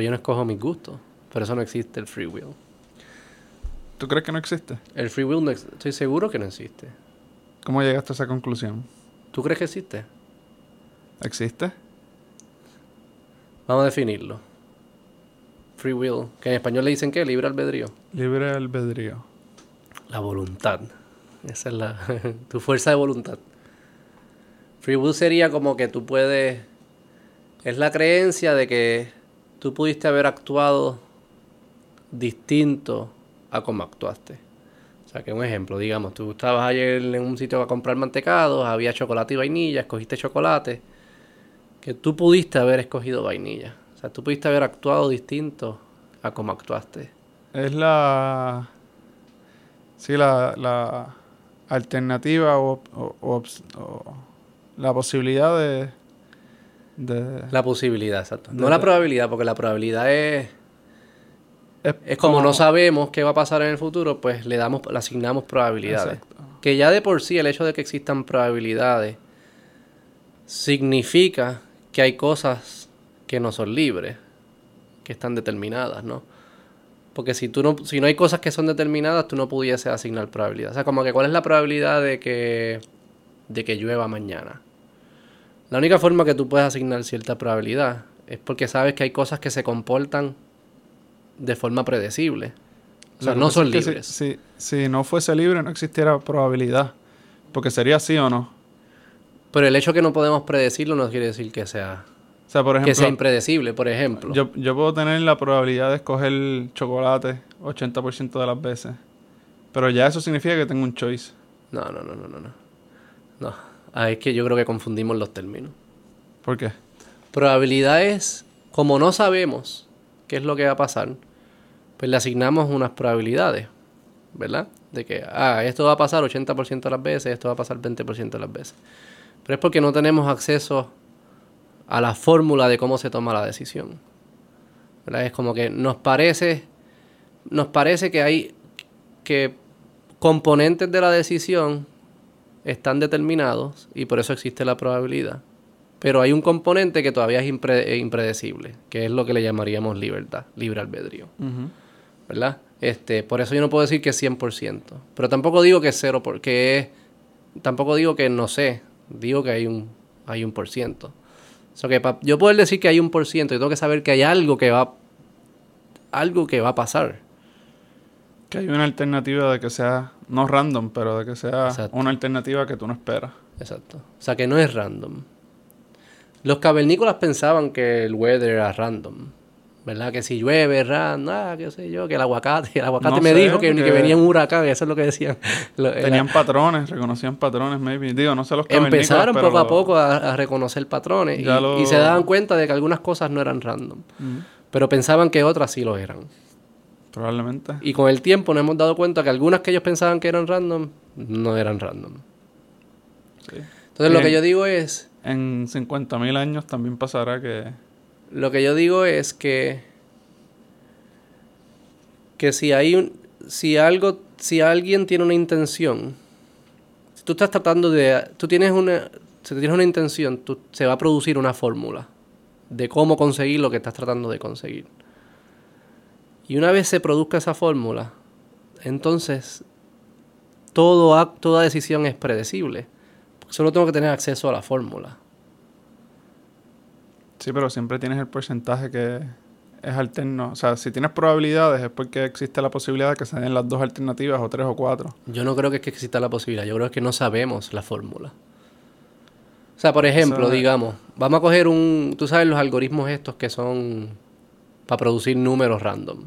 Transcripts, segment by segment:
pues yo no escojo mis gustos. Por eso no existe el free will. ¿Tú crees que no existe? El free will no estoy seguro que no existe. ¿Cómo llegaste a esa conclusión? ¿Tú crees que existe? ¿Existe? Vamos a definirlo. Free will, que en español le dicen qué, libre albedrío. Libre albedrío. La voluntad. Esa es la tu fuerza de voluntad. Free will sería como que tú puedes es la creencia de que tú pudiste haber actuado distinto a como actuaste. O sea, que un ejemplo, digamos, tú estabas ayer en un sitio a comprar mantecados, había chocolate y vainilla, escogiste chocolate, que tú pudiste haber escogido vainilla. O sea, tú pudiste haber actuado distinto a como actuaste. Es la... Sí, la, la alternativa o, o- o o la posibilidad de... de La posibilidad, exacto. No De- la probabilidad, porque la probabilidad es, es, es como no sabemos qué va a pasar en el futuro, pues le damos, le asignamos probabilidades. Exacto. Que ya de por sí el hecho de que existan probabilidades significa que hay cosas que no son libres, que están determinadas, ¿no? Porque si tú no, si no hay cosas que son determinadas, tú no pudieses asignar probabilidad. O sea, como que cuál es la probabilidad de que, de que llueva mañana. La única forma que tú puedes asignar cierta probabilidad es porque sabes que hay cosas que se comportan de forma predecible. O sea, no son si- libres. Si, si no fuese libre, no existiera probabilidad. Porque sería sí o no. Pero el hecho que no podemos predecirlo no quiere decir que sea, O sea, por que sea ejemplo, impredecible, por ejemplo. yo, yo puedo tener la probabilidad de escoger chocolate 80% de las veces. Pero ya eso significa que tengo un choice. No, no, no, no. No, no. Ah, es que yo creo que confundimos los términos. ¿Por qué? Probabilidad es, como no sabemos qué es lo que va a pasar, pues le asignamos unas probabilidades, ¿verdad? De que, ah, esto va a pasar 80% de las veces, esto va a pasar 20% de las veces. Pero es porque no tenemos acceso a la fórmula de cómo se toma la decisión. ¿Verdad? Es como que nos parece, nos parece que hay que componentes de la decisión están determinados y por eso existe la probabilidad. Pero hay un componente que todavía es impre- eh, impredecible, que es lo que le llamaríamos libertad, libre albedrío, ¿verdad? Este, por eso yo no puedo decir que es 100%, pero tampoco digo que es cero, porque es, tampoco digo que no sé, digo que hay un, hay un por ciento. Que yo puedo decir que hay un por ciento, yo tengo que saber que hay algo que va, algo que va a pasar. Que hay una alternativa de que sea, no random, pero de que sea Exacto. una alternativa que tú no esperas. Exacto. O sea que no es random. Los cavernícolas pensaban que el weather era random. ¿Verdad? Que si llueve random. Ah, qué sé yo, que el aguacate. El aguacate No me sé, dijo que, que venía un huracán. Eso es lo que decían. Era- Tenían patrones, reconocían patrones, maybe. Digo, no sé los cavernícolas, empezaron poco a poco a, a reconocer patrones. Y, lo- y se daban cuenta de que algunas cosas no eran random. Pero pensaban que otras sí lo eran. Probablemente. Y con el tiempo nos hemos dado cuenta que algunas que ellos pensaban que eran random, no eran random. Sí. Entonces lo que yo digo es... En 50.000 años también pasará que... Lo que yo digo es que que si hay un si algo si alguien tiene una intención, si tú estás tratando de tú tienes una si tienes una intención, tú, se va a producir una fórmula de cómo conseguir lo que estás tratando de conseguir. Y una vez se produzca esa fórmula, entonces todo toda decisión es predecible. Solo tengo que tener acceso a la fórmula. Sí, pero siempre tienes el porcentaje que es alterno. O sea, si tienes probabilidades es porque existe la posibilidad de que se den las dos alternativas o tres o cuatro. Yo no creo que, es que exista la posibilidad, yo creo que no sabemos la fórmula. O sea, por ejemplo, digamos, vamos a coger un, tú sabes los algoritmos estos que son para producir números random.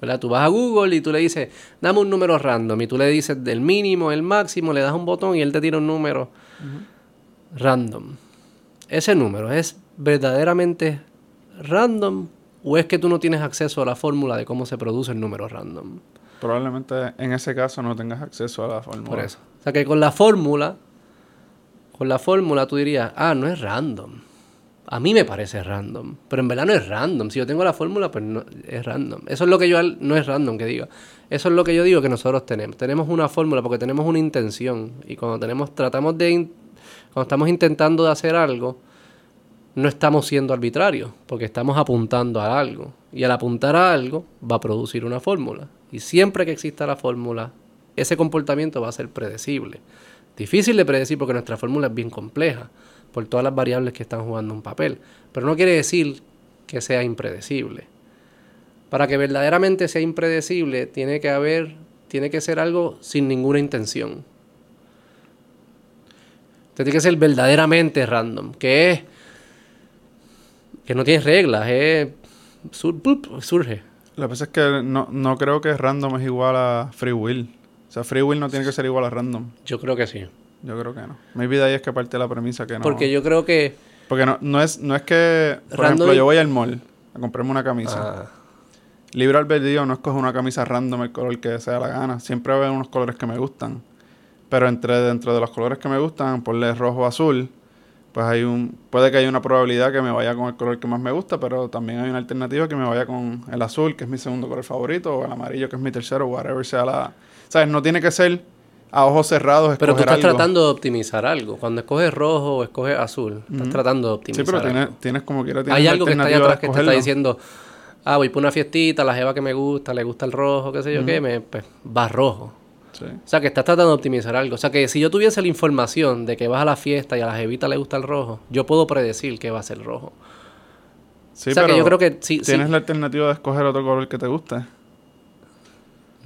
¿verdad? Tú vas a Google y tú le dices, dame un número random y tú le dices del mínimo, el máximo, le das un botón y él te tira un número random. Ese número es verdaderamente random o es que tú no tienes acceso a la fórmula de cómo se produce el número random. Probablemente en ese caso no tengas acceso a la fórmula. Por eso. O sea que con la fórmula, con la fórmula tú dirías, ah, no es random. A mí me parece random, pero en verdad no es random. Si yo tengo la fórmula, pues no es random. Eso es lo que yo no es random que diga. Eso es lo que yo digo que nosotros tenemos. Tenemos una fórmula porque tenemos una intención y cuando tenemos tratamos de cuando estamos intentando de hacer algo, no estamos siendo arbitrarios, porque estamos apuntando a algo. Y al apuntar a algo, va a producir una fórmula. Y siempre que exista la fórmula, ese comportamiento va a ser predecible. Difícil de predecir porque nuestra fórmula es bien compleja, por todas las variables que están jugando un papel. Pero no quiere decir que sea impredecible. Para que verdaderamente sea impredecible, tiene que haber, tiene que ser algo sin ninguna intención. Tiene que ser verdaderamente random, que es que no tiene reglas, es surge. Lo que pasa es que no, no creo que random es igual a free will. O sea, free will no tiene que ser igual a random. Yo creo que sí. Yo creo que no. Maybe de ahí es que parte la premisa que no. Porque yo creo que. Porque no, no, es, no es que. Por ejemplo, yo voy al mall a comprarme una camisa. Ah. Libre albedrío no escoge una camisa random el color que sea la gana. Siempre va a haber unos colores que me gustan. Pero entre dentro de los colores que me gustan, ponle rojo o azul, pues hay un puede que haya una probabilidad que me vaya con el color que más me gusta, pero también hay una alternativa que me vaya con el azul, que es mi segundo color favorito, o el amarillo, que es mi tercero, whatever sea la, sabes, no tiene que ser a ojos cerrados Pero tú estás tratando de optimizar algo. Cuando escoges rojo o escoges azul, estás tratando de optimizar. Sí, pero tienes, tienes como quiera Hay algo que está ahí atrás que te está diciendo, ah, voy por una fiestita, la jeva que me gusta, le gusta el rojo, qué sé yo qué, me pues, va rojo. O sea, que estás tratando de optimizar algo. O sea, que si yo tuviese la información de que vas a la fiesta y a la jevita le gusta el rojo, yo puedo predecir que va a ser rojo. Sí, o sea, que yo creo que si, tienes la alternativa de escoger otro color que te guste.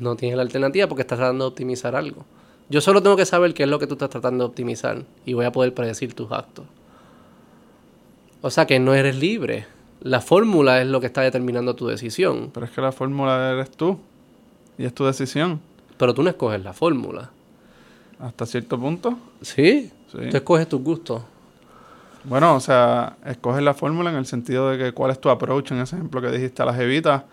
No tienes la alternativa porque estás tratando de optimizar algo. Yo solo tengo que saber qué es lo que tú estás tratando de optimizar y voy a poder predecir tus actos. O sea que no eres libre. La fórmula es lo que está determinando tu decisión. Pero es que la fórmula eres tú y es tu decisión. Pero tú no escoges la fórmula. ¿Hasta cierto punto? ¿Sí? sí. Tú escoges tus gustos. Bueno, o sea, escoges la fórmula en el sentido de que cuál es tu approach en ese ejemplo que dijiste a la jevita.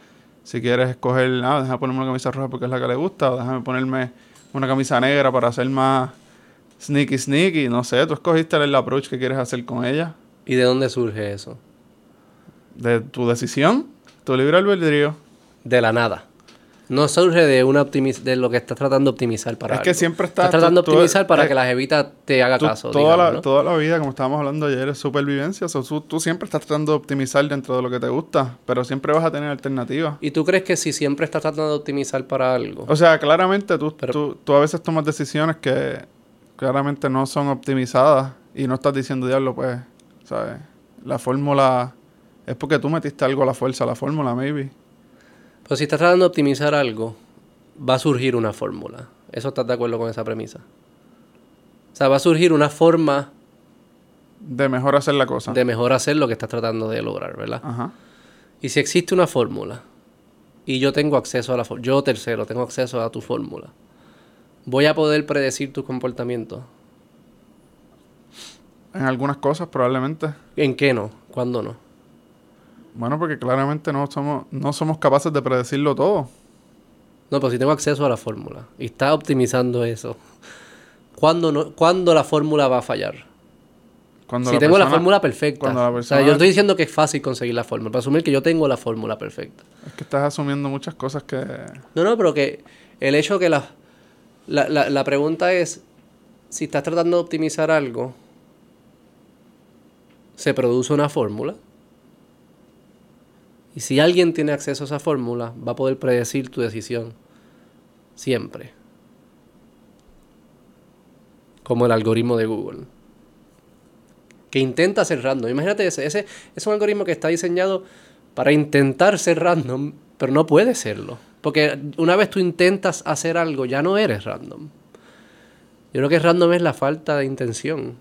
Si quieres escoger, ah, déjame ponerme una camisa roja porque es la que le gusta, o déjame ponerme una camisa negra para hacer más sneaky sneaky. No sé, tú escogiste el approach que quieres hacer con ella. ¿Y de dónde surge eso? De tu decisión, tu libre albedrío. De la nada. No surge de una de lo que estás tratando de optimizar para Es que siempre estás... tratando de optimizar para que la jevita te haga caso. Toda, la, toda la vida, como estábamos hablando ayer, es supervivencia. tú, siempre estás tratando de optimizar dentro de lo que te gusta, pero siempre vas a tener alternativas. ¿Y tú crees que si siempre estás tratando de optimizar para algo? O sea, claramente tú, tú, tú a veces tomas decisiones que claramente no son optimizadas y no estás diciendo, diablo, pues, ¿sabes? La fórmula... Es porque tú metiste algo a la fuerza, la fórmula, maybe. Pero si estás tratando de optimizar algo, va a surgir una fórmula. ¿Eso estás de acuerdo con esa premisa? O sea, va a surgir una forma... De mejor hacer la cosa. De mejor hacer lo que estás tratando de lograr, ¿verdad? Ajá. Y si existe una fórmula y yo tengo acceso a la fórmula, yo tercero tengo acceso a tu fórmula, voy a poder predecir tu comportamiento. En algunas cosas probablemente. ¿En qué no? ¿Cuándo no? Bueno, porque claramente no somos, no somos capaces de predecirlo todo. No, pero si tengo acceso a la fórmula y está optimizando eso, ¿cuándo, no, la fórmula va a fallar? Cuando si tengo la fórmula perfecta. o sea, yo estoy diciendo que es fácil conseguir la fórmula, para asumir que yo tengo la fórmula perfecta. Es que estás asumiendo muchas cosas que... No, no, pero que el hecho que la, la, la, la pregunta es, si estás tratando de optimizar algo, se produce una fórmula. Y si alguien tiene acceso a esa fórmula, va a poder predecir tu decisión. Siempre. Como el algoritmo de Google. Que intenta ser random. Imagínate ese. Ese es un algoritmo que está diseñado para intentar ser random, pero no puede serlo. Porque una vez tú intentas hacer algo, ya no eres random. Yo creo que random es la falta de intención.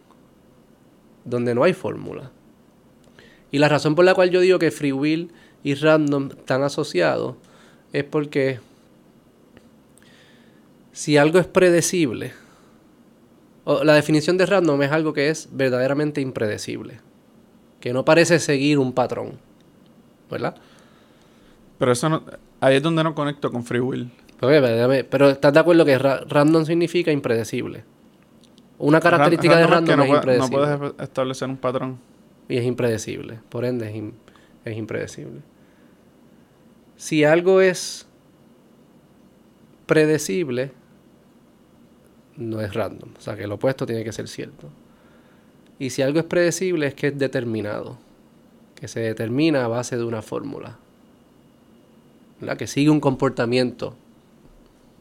Donde no hay fórmula. Y la razón por la cual yo digo que free will y random están asociados es porque si algo es predecible, o la definición de random es algo que es verdaderamente impredecible, que no parece seguir un patrón, ¿verdad? Pero eso no, ahí es donde no conecto con free will. Pero, ¿estás de acuerdo que random significa impredecible? Una característica de random es, impredecible. No puedes establecer un patrón. Y es impredecible, por ende es, es impredecible si algo es predecible, no es random. O sea, que el opuesto tiene que ser cierto. Y si algo es predecible, es que es determinado. Que se determina a base de una fórmula. ¿verdad? que sigue un comportamiento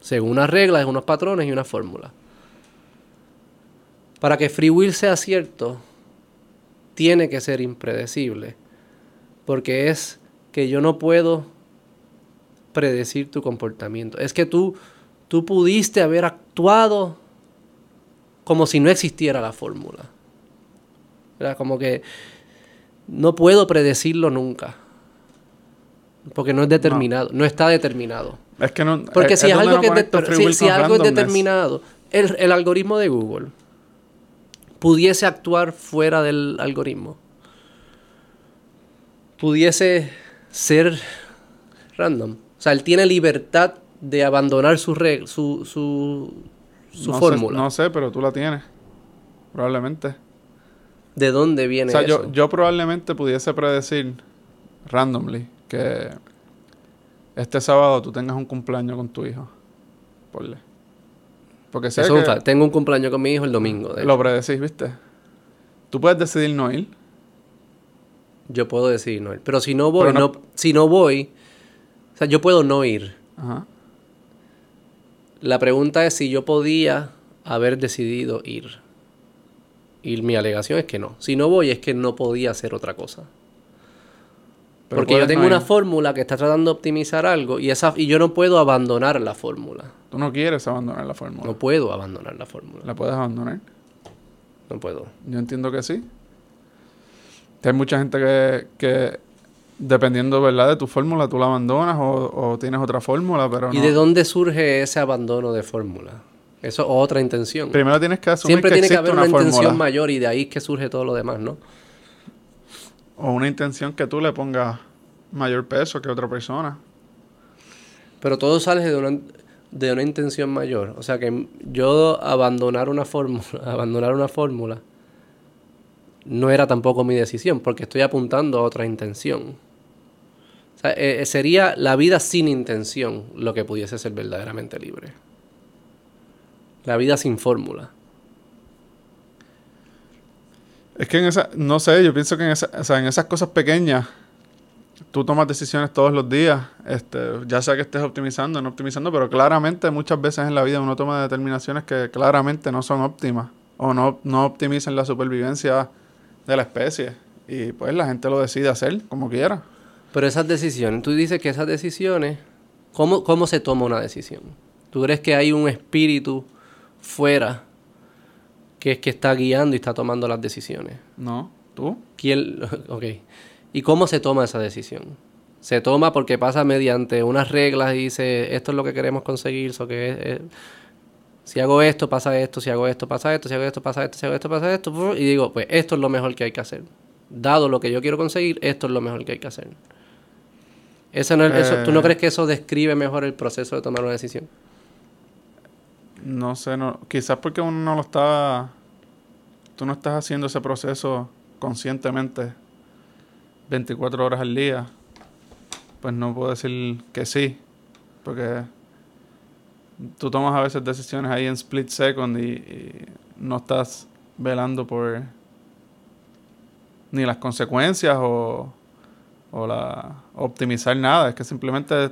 según unas reglas, unos patrones y una fórmula. Para que free will sea cierto, tiene que ser impredecible, porque es que yo no puedo predecir tu comportamiento. Es que tú, tú pudiste haber actuado como si no existiera la fórmula. Como que no puedo predecirlo nunca. Porque no es determinado, no, está determinado. Es que no. Porque si, algo, que si, algo es determinado, el, el algoritmo de Google pudiese actuar fuera del algoritmo, pudiese ser random. O sea, él tiene libertad de abandonar su, su, su, su fórmula. no sé, pero tú la tienes. Probablemente. ¿De dónde viene o sea, Yo, yo probablemente pudiese predecir randomly que este sábado tú tengas un cumpleaños con tu hijo. Porle. Porque sé que... tengo un cumpleaños con mi hijo el domingo. lo predecís, ¿viste? Tú puedes decidir no ir. Yo puedo decidir no ir. Pero si no voy, no... si no voy... O sea, yo puedo no ir. Ajá. La pregunta es si yo podía haber decidido ir. Y mi alegación es que no. Si no voy es que no podía hacer otra cosa. Porque yo tengo una fórmula que está tratando de optimizar algo y, esa, y yo no puedo abandonar la fórmula. Tú no quieres abandonar la fórmula. No puedo abandonar la fórmula. ¿La puedes abandonar? No puedo. Yo entiendo que sí. Hay mucha gente que, que dependiendo ¿verdad? de tu fórmula, tú la abandonas o, tienes otra fórmula, pero ¿Y de dónde surge ese abandono de fórmula? Eso es otra intención. Primero tienes que asumir Siempre tiene que haber una, intención mayor y de ahí es que surge todo lo demás, ¿no? O una intención que tú le pongas mayor peso que otra persona. Pero todo sale de una, de una intención mayor. O sea que yo abandonar una fórmula, abandonar una fórmula no era tampoco mi decisión, porque estoy apuntando a otra intención. Sea, eh, sería la vida sin intención lo que pudiese ser verdaderamente libre. La vida sin fórmula. Es que en esa, no sé, yo pienso que en, esa, o sea, en esas cosas pequeñas, tú tomas decisiones todos los días, este, ya sea que estés optimizando o no optimizando, pero claramente muchas veces en la vida uno toma determinaciones que claramente no son óptimas o no, no optimizan la supervivencia de la especie. Y pues la gente lo decide hacer como quiera. Pero esas decisiones, tú dices que esas decisiones, ¿cómo, cómo se toma una decisión? ¿Tú crees que hay un espíritu fuera que es que está guiando y está tomando las decisiones. No, tú. ¿Quién? Ok. ¿Y cómo se toma esa decisión? Se toma porque pasa mediante unas reglas y dice, esto es lo que queremos conseguir, so que si hago esto, pasa esto, si hago esto, pasa esto, si hago esto, pasa esto, si hago esto, pasa esto, y digo, pues esto es lo mejor que hay que hacer. Dado lo que yo quiero conseguir, esto es lo mejor que hay que hacer. Eso no eso, ¿Tú no eh. crees que eso describe mejor el proceso de tomar una decisión? No sé, no, quizás porque uno no lo está, tú no estás haciendo ese proceso conscientemente 24 horas al día, pues no puedo decir que sí, porque tú tomas a veces decisiones ahí en split second y, no estás velando por ni las consecuencias o, o la optimizar nada, es que simplemente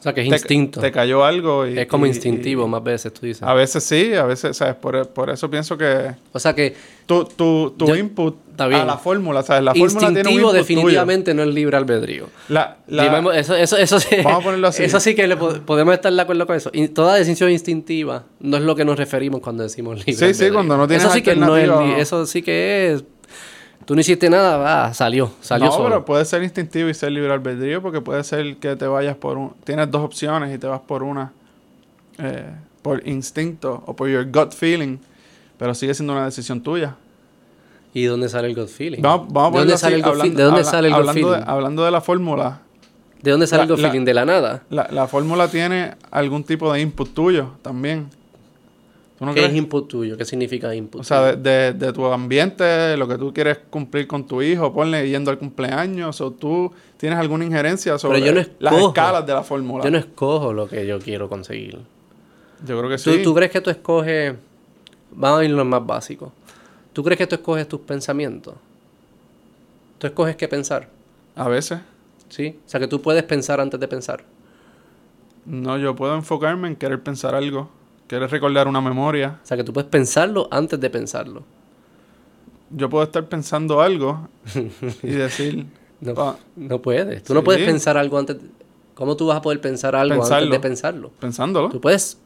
o sea, que es instinto. Te cayó algo y... Es como instintivo más veces, tú dices. A veces sí, a veces, ¿sabes? Por, por eso pienso que... O sea que... Tu, tu, tu input a la fórmula, ¿sabes? La fórmula tiene un input definitivamente no es libre albedrío. La, la, eso, eso, eso, sí, Vamos a ponerlo así. Eso sí que le podemos estar de acuerdo con eso. Toda decisión instintiva no es lo que nos referimos cuando decimos libre Sí, albedrío. sí, cuando no tienes eso sí que no es, Eso sí que es Tú no hiciste nada, va, salió, salió no, pero puede ser instintivo y ser libre albedrío porque puede ser que te vayas por un... Tienes dos opciones y te vas por una eh, por instinto o por your gut feeling, pero sigue siendo una decisión tuya. ¿Y dónde sale el gut feeling? Vamos, vamos ¿De dónde sale el gut feeling? ¿De dónde sale el gut feeling? hablando de la fórmula. ¿De dónde sale el gut feeling? ¿De la nada? La, la fórmula tiene algún tipo de input tuyo también. ¿Qué es input tuyo? ¿Qué significa input? O sea, de, de, tu ambiente, lo que tú quieres cumplir con tu hijo, ponle yendo al cumpleaños, o tú tienes alguna injerencia sobre las escalas de la fórmula. Yo no escojo lo que yo quiero conseguir. Yo creo que sí. ¿Tú, crees que tú escoges, vamos a ir lo más básico, ¿tú crees que tú escoges tus pensamientos? ¿Tú escoges qué pensar? A veces. ¿Sí? O sea, que tú puedes pensar antes de pensar. No, yo puedo enfocarme en querer pensar algo, querer recordar una memoria. O sea, que tú puedes pensarlo antes de pensarlo. Yo puedo estar pensando algo y decir... no, no puedes. Tú no puedes pensar algo antes... ¿Cómo tú vas a poder pensar algo antes de pensarlo? Pensándolo. Tú puedes...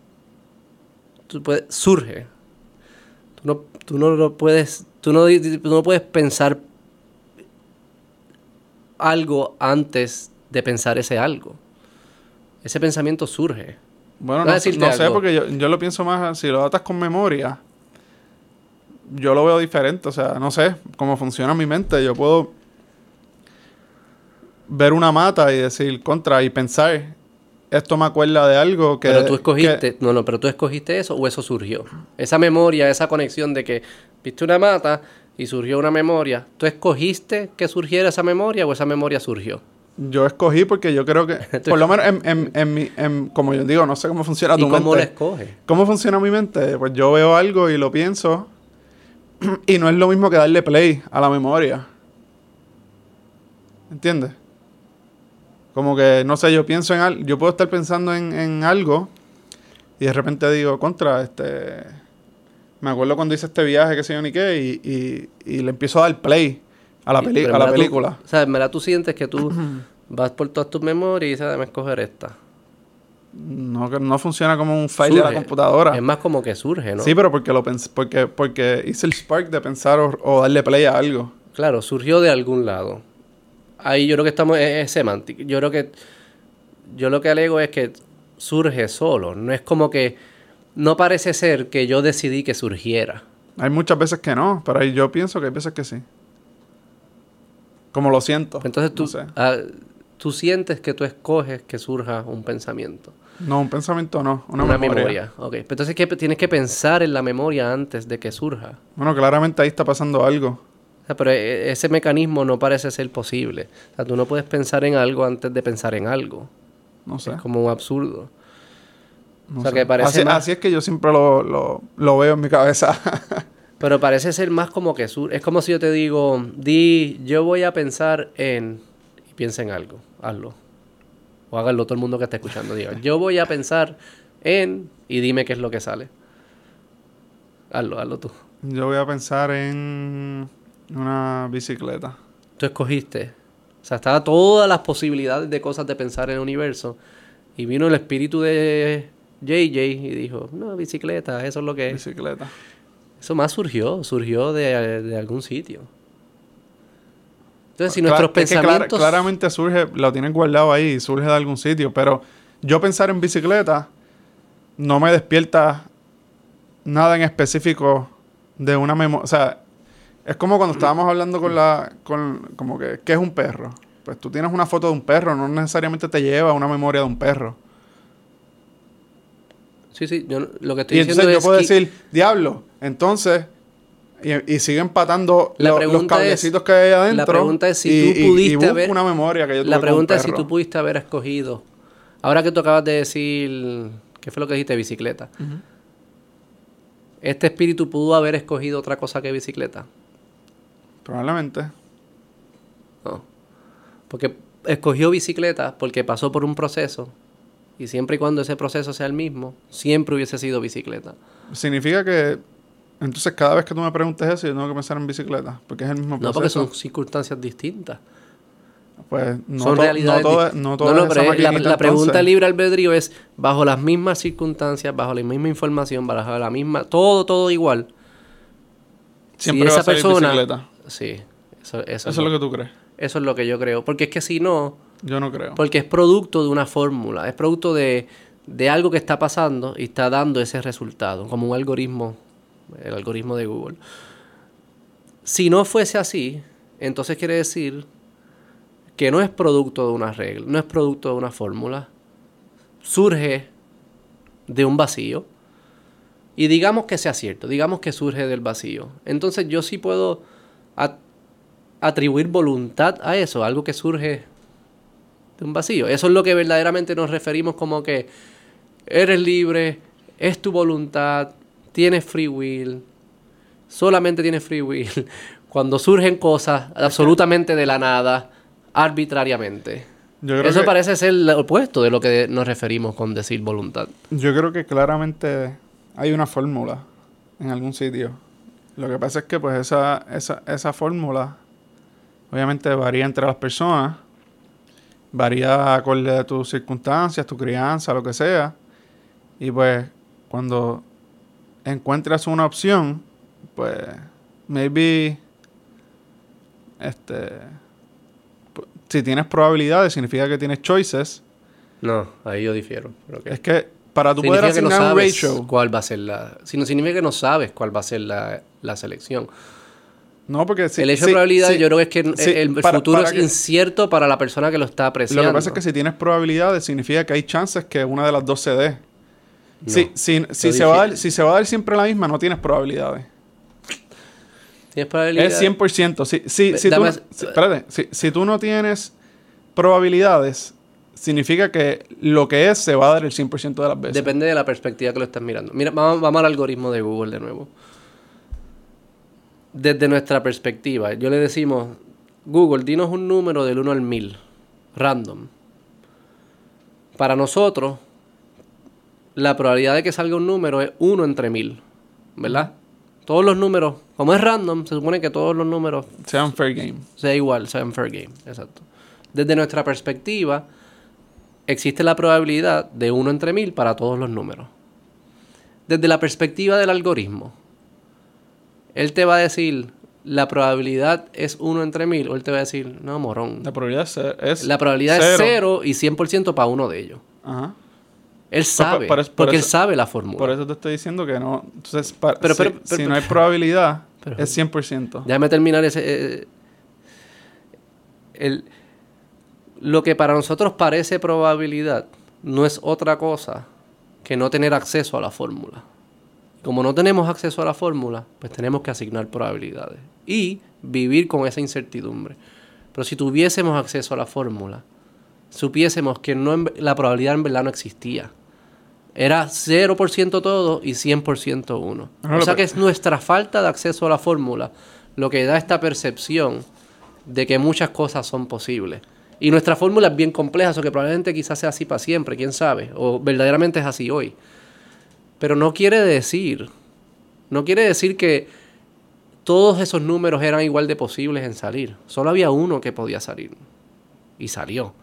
Tú puedes... Surge. Tú no, tú no lo puedes... Tú no, tú no puedes pensar algo antes de pensar ese algo. Ese pensamiento surge. Bueno, no, sé, porque yo, lo pienso más, si lo atas con memoria, yo lo veo diferente, o sea, no sé cómo funciona mi mente, yo puedo ver una mata y decir contra y pensar, esto me acuerda de algo que... Pero tú escogiste, no, no, pero tú escogiste eso o eso surgió. Esa memoria, esa conexión de que viste una mata y surgió una memoria, ¿tú escogiste que surgiera esa memoria o esa memoria surgió? Yo escogí porque yo creo que, por lo menos en, en, mi, en, como yo digo, no sé cómo funciona tu ¿Y cómo mente. ¿Cómo escoge? ¿Cómo funciona mi mente? Pues yo veo algo y lo pienso y no es lo mismo que darle play a la memoria. ¿Entiendes? Como que, no sé, yo pienso en algo, yo puedo estar pensando en, en algo y de repente digo, contra, este... Me acuerdo cuando hice este viaje, que sé yo ni qué, y, y, y le empiezo a dar play a la, a la película. o sea, en verdad tú sientes que tú vas por todas tus memorias y dices, déjame escoger esta. No, que no funciona como un file de la computadora. Es más como que surge, ¿no? Sí, pero porque lo pensé, porque, porque hice el spark de pensar o, darle play a algo. Claro, surgió de algún lado. Ahí yo creo que estamos, es, semántico. Yo creo que, yo lo que alego es que surge solo. No es como que, no parece ser que yo decidí que surgiera. Hay muchas veces que no, pero yo pienso que hay veces que sí. Como lo siento. Entonces tú, ah, tú sientes que tú escoges que surja un pensamiento. No, un pensamiento no, una, memoria. Ok, entonces ¿qué? tienes que pensar en la memoria antes de que surja. Bueno, claramente ahí está pasando algo. pero e, ese mecanismo no parece ser posible. O sea, tú no puedes pensar en algo antes de pensar en algo. No sé. Es como un absurdo. o sea, que parece así, así, es que yo siempre lo, lo, lo veo en mi cabeza. Pero parece ser más como que sur. Es como si yo te digo, di, yo voy a pensar en. Y piensa en algo, hazlo. O hágalo todo el mundo que está escuchando. Diga, yo voy a pensar en. Y dime qué es lo que sale. Hazlo, hazlo tú. Yo voy a pensar en. Una bicicleta. Tú escogiste. O sea, estaban todas las posibilidades de cosas de pensar en el universo. Y vino el espíritu de JJ y dijo, no, bicicleta, eso es lo que es. Bicicleta. Eso más surgió, surgió de, algún sitio. Entonces, si nuestros pensamientos... claramente surge, lo tienen guardado ahí, surge de algún sitio, pero yo pensar en bicicleta no me despierta nada en específico de una memoria. O sea, es como cuando estábamos hablando con la... Con, como que, ¿qué es un perro? Pues tú tienes una foto de un perro, no necesariamente te lleva a una memoria de un perro. Sí, sí, yo lo que estoy y entonces yo puedo decir, diablo, entonces, y, y sigue empatando los cablecitos que hay adentro. La pregunta es si tú pudiste haber. una memoria que yo La pregunta es si tú pudiste haber escogido. Ahora que tú acabas de decir. ¿Qué fue lo que dijiste? Bicicleta. ¿Este espíritu pudo haber escogido otra cosa que bicicleta? Probablemente. No. Porque escogió bicicleta porque pasó por un proceso y siempre y cuando ese proceso sea el mismo, siempre hubiese sido bicicleta. Significa que entonces cada vez que tú me preguntes eso, yo tengo que pensar en bicicleta, porque es el mismo proceso. No, porque son circunstancias distintas. Pues no, son realidades no, todo, no, pero la, pregunta libre albedrío es bajo las mismas circunstancias, bajo la misma información, bajo la misma, todo, todo igual. Siempre esa persona, bicicleta. Sí, eso, eso, es lo que tú crees. Eso es lo que yo creo, porque es que si no, yo no creo. Porque es producto de una fórmula, es producto de, de algo que está pasando y está dando ese resultado, como un algoritmo, el algoritmo de Google. Si no fuese así, entonces quiere decir que no es producto de una regla, no es producto de una fórmula, surge de un vacío. Y digamos que sea cierto, digamos que surge del vacío. Entonces yo sí puedo atribuir voluntad a eso, algo que surge de un vacío. Eso es lo que verdaderamente nos referimos como que eres libre, es tu voluntad, tienes free will, solamente tienes free will. Cuando surgen cosas absolutamente de la nada, arbitrariamente. Eso parece ser lo opuesto de lo que nos referimos con decir voluntad. Yo creo que claramente hay una fórmula en algún sitio. Lo que pasa es que pues esa, esa, esa fórmula obviamente varía entre las personas, varía acorde a tus circunstancias, tu crianza, lo que sea. Y pues cuando encuentras una opción, pues maybe este si tienes probabilidades significa que tienes choices. No, ahí yo difiero. Es que para tú poder asignar un ratio, cuál va a ser la si no significa que no sabes cuál va a ser la, la selección. No, porque si, el hecho de probabilidad yo creo que es que el, futuro es incierto para la persona que lo está apreciando. Lo que pasa es que si tienes probabilidades significa que hay chances que una de las dos se dé. si, si, si se va a dar, si se va a dar siempre la misma, no tienes probabilidades. ¿Tienes probabilidades? Es 100%. Si, si, si, tú, espérate, si, si tú no tienes probabilidades, significa que lo que es se va a dar el 100% de las veces. Depende de la perspectiva que lo estás mirando. Mira, vamos, vamos al algoritmo de Google de nuevo. Desde nuestra perspectiva, yo le decimos, Google, dinos un número del 1 al 1000, random. Para nosotros, la probabilidad de que salga un número es 1 entre 1000, ¿verdad? Todos los números, como es random, se supone que todos los números sean fair game. Sea igual, sean fair game, exacto. Desde nuestra perspectiva, existe la probabilidad de 1 entre 1000 para todos los números. Desde la perspectiva del algoritmo, él te va a decir, la probabilidad es 1 entre 1000, o él te va a decir, no, morón. La probabilidad es, la probabilidad es 0 y 100% para uno de ellos. Ajá. Él sabe, porque él sabe la fórmula. Por eso te estoy diciendo que no. Entonces, pero, si, no hay probabilidad, es 100%. Déjame terminar ese. Eh, el, lo que para nosotros parece probabilidad no es otra cosa que no tener acceso a la fórmula. Como no tenemos acceso a la fórmula, pues tenemos que asignar probabilidades y vivir con esa incertidumbre. Pero si tuviésemos acceso a la fórmula, supiésemos que no, la probabilidad en verdad no existía. Era 0% todo y 100% uno. o sea que es nuestra falta de acceso a la fórmula lo que da esta percepción de que muchas cosas son posibles. Y nuestra fórmula es bien compleja, eso que probablemente quizás sea así para siempre, quién sabe, o verdaderamente es así hoy. Pero no quiere decir, no quiere decir que todos esos números eran igual de posibles en salir. Solo había uno que podía salir. Y salió.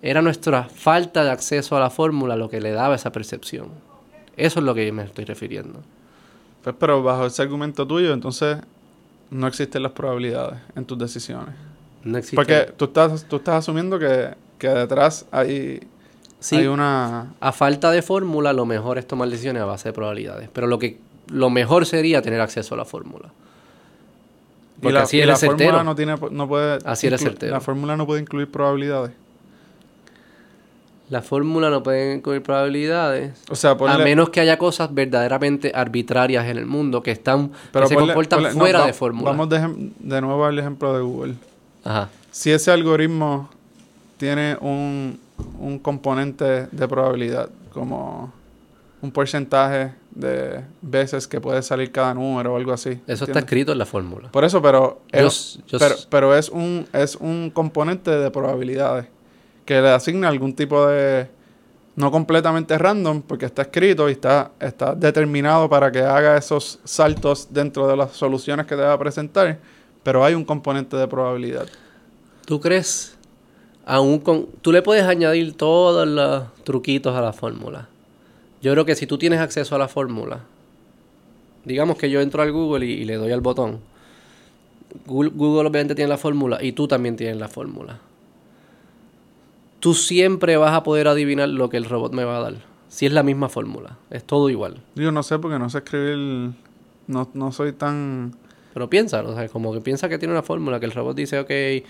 Era nuestra falta de acceso a la fórmula lo que le daba esa percepción. Eso es lo que me estoy refiriendo. Pues, pero bajo ese argumento tuyo, entonces no existen las probabilidades en tus decisiones. No existen. Porque tú estás, tú estás asumiendo que, detrás hay, hay una... A falta de fórmula, lo mejor es tomar decisiones a base de probabilidades. Pero lo que lo mejor sería tener acceso a la fórmula. Porque así eres certero. No tiene, no puede así eres certero. La fórmula no puede incluir probabilidades. La fórmula no puede incluir probabilidades. O sea, a menos que haya cosas verdaderamente arbitrarias en el mundo que están que se comportan fuera de fórmula. Vamos de, de, nuevo al ejemplo de Google. Ajá. Si ese algoritmo tiene un, un componente de probabilidad, como un porcentaje de veces que puede salir cada número o algo así. Eso está escrito en la fórmula. Por eso, pero, es, pero, pero, es un es un componente de probabilidades que le asigna algún tipo de no completamente random porque está escrito y está, está determinado para que haga esos saltos dentro de las soluciones que te va a presentar, pero hay un componente de probabilidad. ¿Tú crees? Aún con, tú le puedes añadir todos los truquitos a la fórmula. Yo creo que si tú tienes acceso a la fórmula, digamos que yo entro al Google y, y le doy al botón, Google, Google obviamente tiene la fórmula y tú también tienes la fórmula tú siempre vas a poder adivinar lo que el robot me va a dar. Si es la misma fórmula. Es todo igual. Yo no sé porque no sé escribir. No, no soy tan. Pero piensa, o sea, como que piensa que tiene una fórmula, que el robot dice, ok.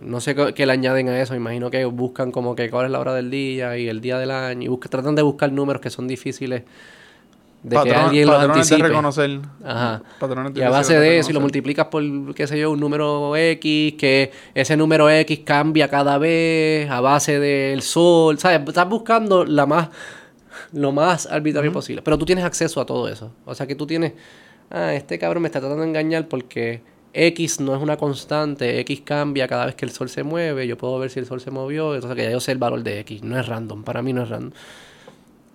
No sé qué le añaden a eso. Imagino que buscan como que cuál es la hora del día y el día del año. Y tratan de buscar números que son difíciles de que alguien los anticipe. de reconocer. Ajá. y a base de, eso, y lo multiplicas por, qué sé yo, un número X, que ese número X cambia cada vez a base del sol, ¿sabes? Estás buscando la más, lo más arbitrario posible. Pero tú tienes acceso a todo eso. O sea que tú tienes, ah, este cabrón me está tratando de engañar porque X no es una constante, X cambia cada vez que el sol se mueve, yo puedo ver si el sol se movió, entonces que ya yo sé el valor de X, no es random, para mí no es random.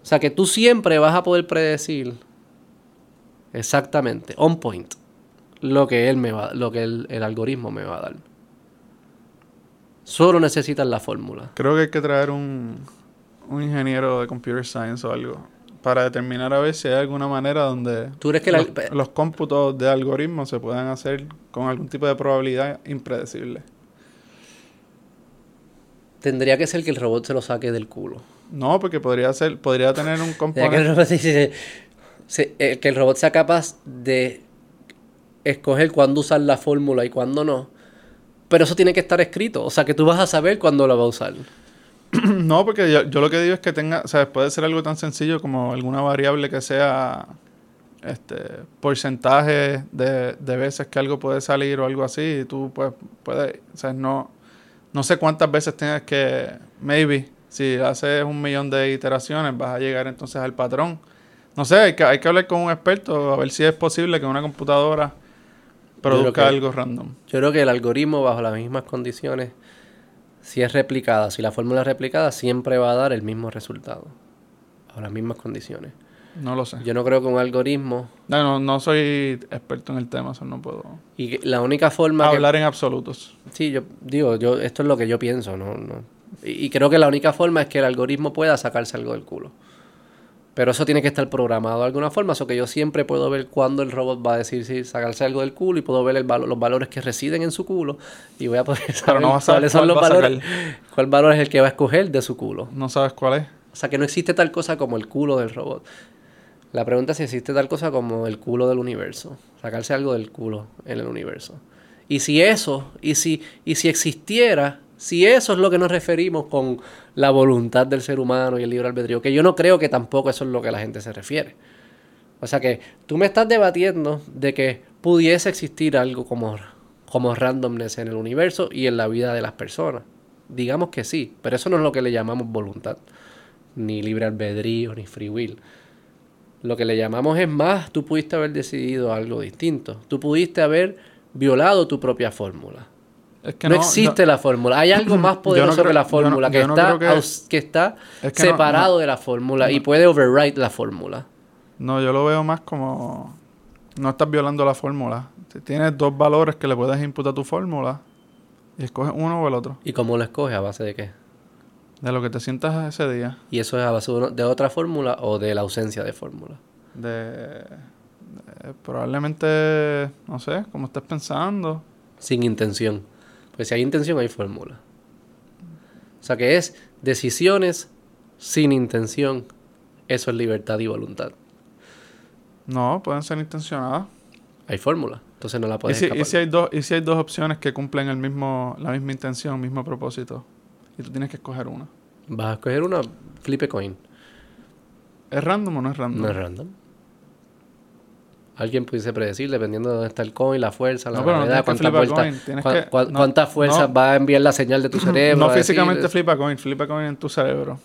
O sea que tú siempre vas a poder predecir exactamente, on point, lo que él me va, lo que el, el algoritmo me va a dar. Solo necesitas la fórmula. Creo que hay que traer un, un ingeniero de computer science o algo para determinar a ver si hay alguna manera donde ¿Tú que los, cómputos de algoritmos se puedan hacer con algún tipo de probabilidad impredecible. Tendría que ser que el robot se lo saque del culo. No, porque podría ser, podría tener un componente. Que el, robot, eh, que el robot sea capaz de escoger cuándo usar la fórmula y cuándo no. Pero eso tiene que estar escrito. O sea, que tú vas a saber cuándo lo va a usar. no, porque yo, lo que digo es que tenga, o sea, puede ser algo tan sencillo como alguna variable que sea este porcentaje de, veces que algo puede salir o algo así. Y tú pues, puedes, o sea, no, no sé cuántas veces tengas que, maybe, si haces un millón de iteraciones, vas a llegar entonces al patrón. No sé, hay que, hay que hablar con un experto a ver si es posible que una computadora produzca algo random. Yo creo que el algoritmo, bajo las mismas condiciones, si es replicada, si la fórmula es replicada, siempre va a dar el mismo resultado, bajo las mismas condiciones. No lo sé. Yo no creo que un algoritmo... No, no, no soy experto en el tema, eso no puedo... Y la única forma... Hablar en absolutos. Sí, yo digo, yo esto es lo que yo pienso, ¿no? no. y creo que la única forma es que el algoritmo pueda sacarse algo del culo. Pero eso tiene que estar programado de alguna forma, eso que yo siempre puedo ver cuándo el robot va a decir si sacarse algo del culo y puedo ver el los valores que residen en su culo y voy a poder saber no cuáles son los valores, cuál valor es el que va a escoger de su culo. No sabes cuál es. O sea que no existe tal cosa como el culo del robot. La pregunta es si existe tal cosa como el culo del universo, sacarse algo del culo en el universo. Y si eso, y si, y si existiera, si eso es lo que nos referimos con la voluntad del ser humano y el libre albedrío, que yo no creo que tampoco eso es lo que la gente se refiere. O sea que tú me estás debatiendo de que pudiese existir algo como, como randomness en el universo y en la vida de las personas. Digamos que sí, pero eso no es lo que le llamamos voluntad, ni libre albedrío, ni free will. Lo que le llamamos es más, tú pudiste haber decidido algo distinto. Tú pudiste haber violado tu propia fórmula no, existe la fórmula. Hay algo más poderoso que la fórmula, que, está, que... está separado de la fórmula y puede override la fórmula. No, yo lo veo más como... No estás violando la fórmula. tienes dos valores que le puedes imputar a tu fórmula y escoges uno o el otro. ¿Y cómo lo escoges? ¿A base de qué? De lo que te sientas ese día. ¿Y eso es a base de, otra fórmula o de la ausencia de fórmula? De, Probablemente, no sé, como estés pensando. Sin intención. Pues si hay intención, hay fórmula. O sea que es decisiones sin intención. Eso es libertad y voluntad. No, pueden ser intencionadas. Hay fórmula. Entonces no la puedes ¿Y si, ¿y si, hay dos, ¿Y si hay dos opciones que cumplen el mismo, la misma intención, el mismo propósito? Y tú tienes que escoger una. Vas a escoger una, flip coin. ¿Es random o no es random? No es random alguien pudiese predecir, dependiendo de dónde está el coin, la fuerza, la gravedad, cuántas fuerzas va a enviar la señal de tu cerebro. No físicamente flipa coin, flipa coin en tu cerebro.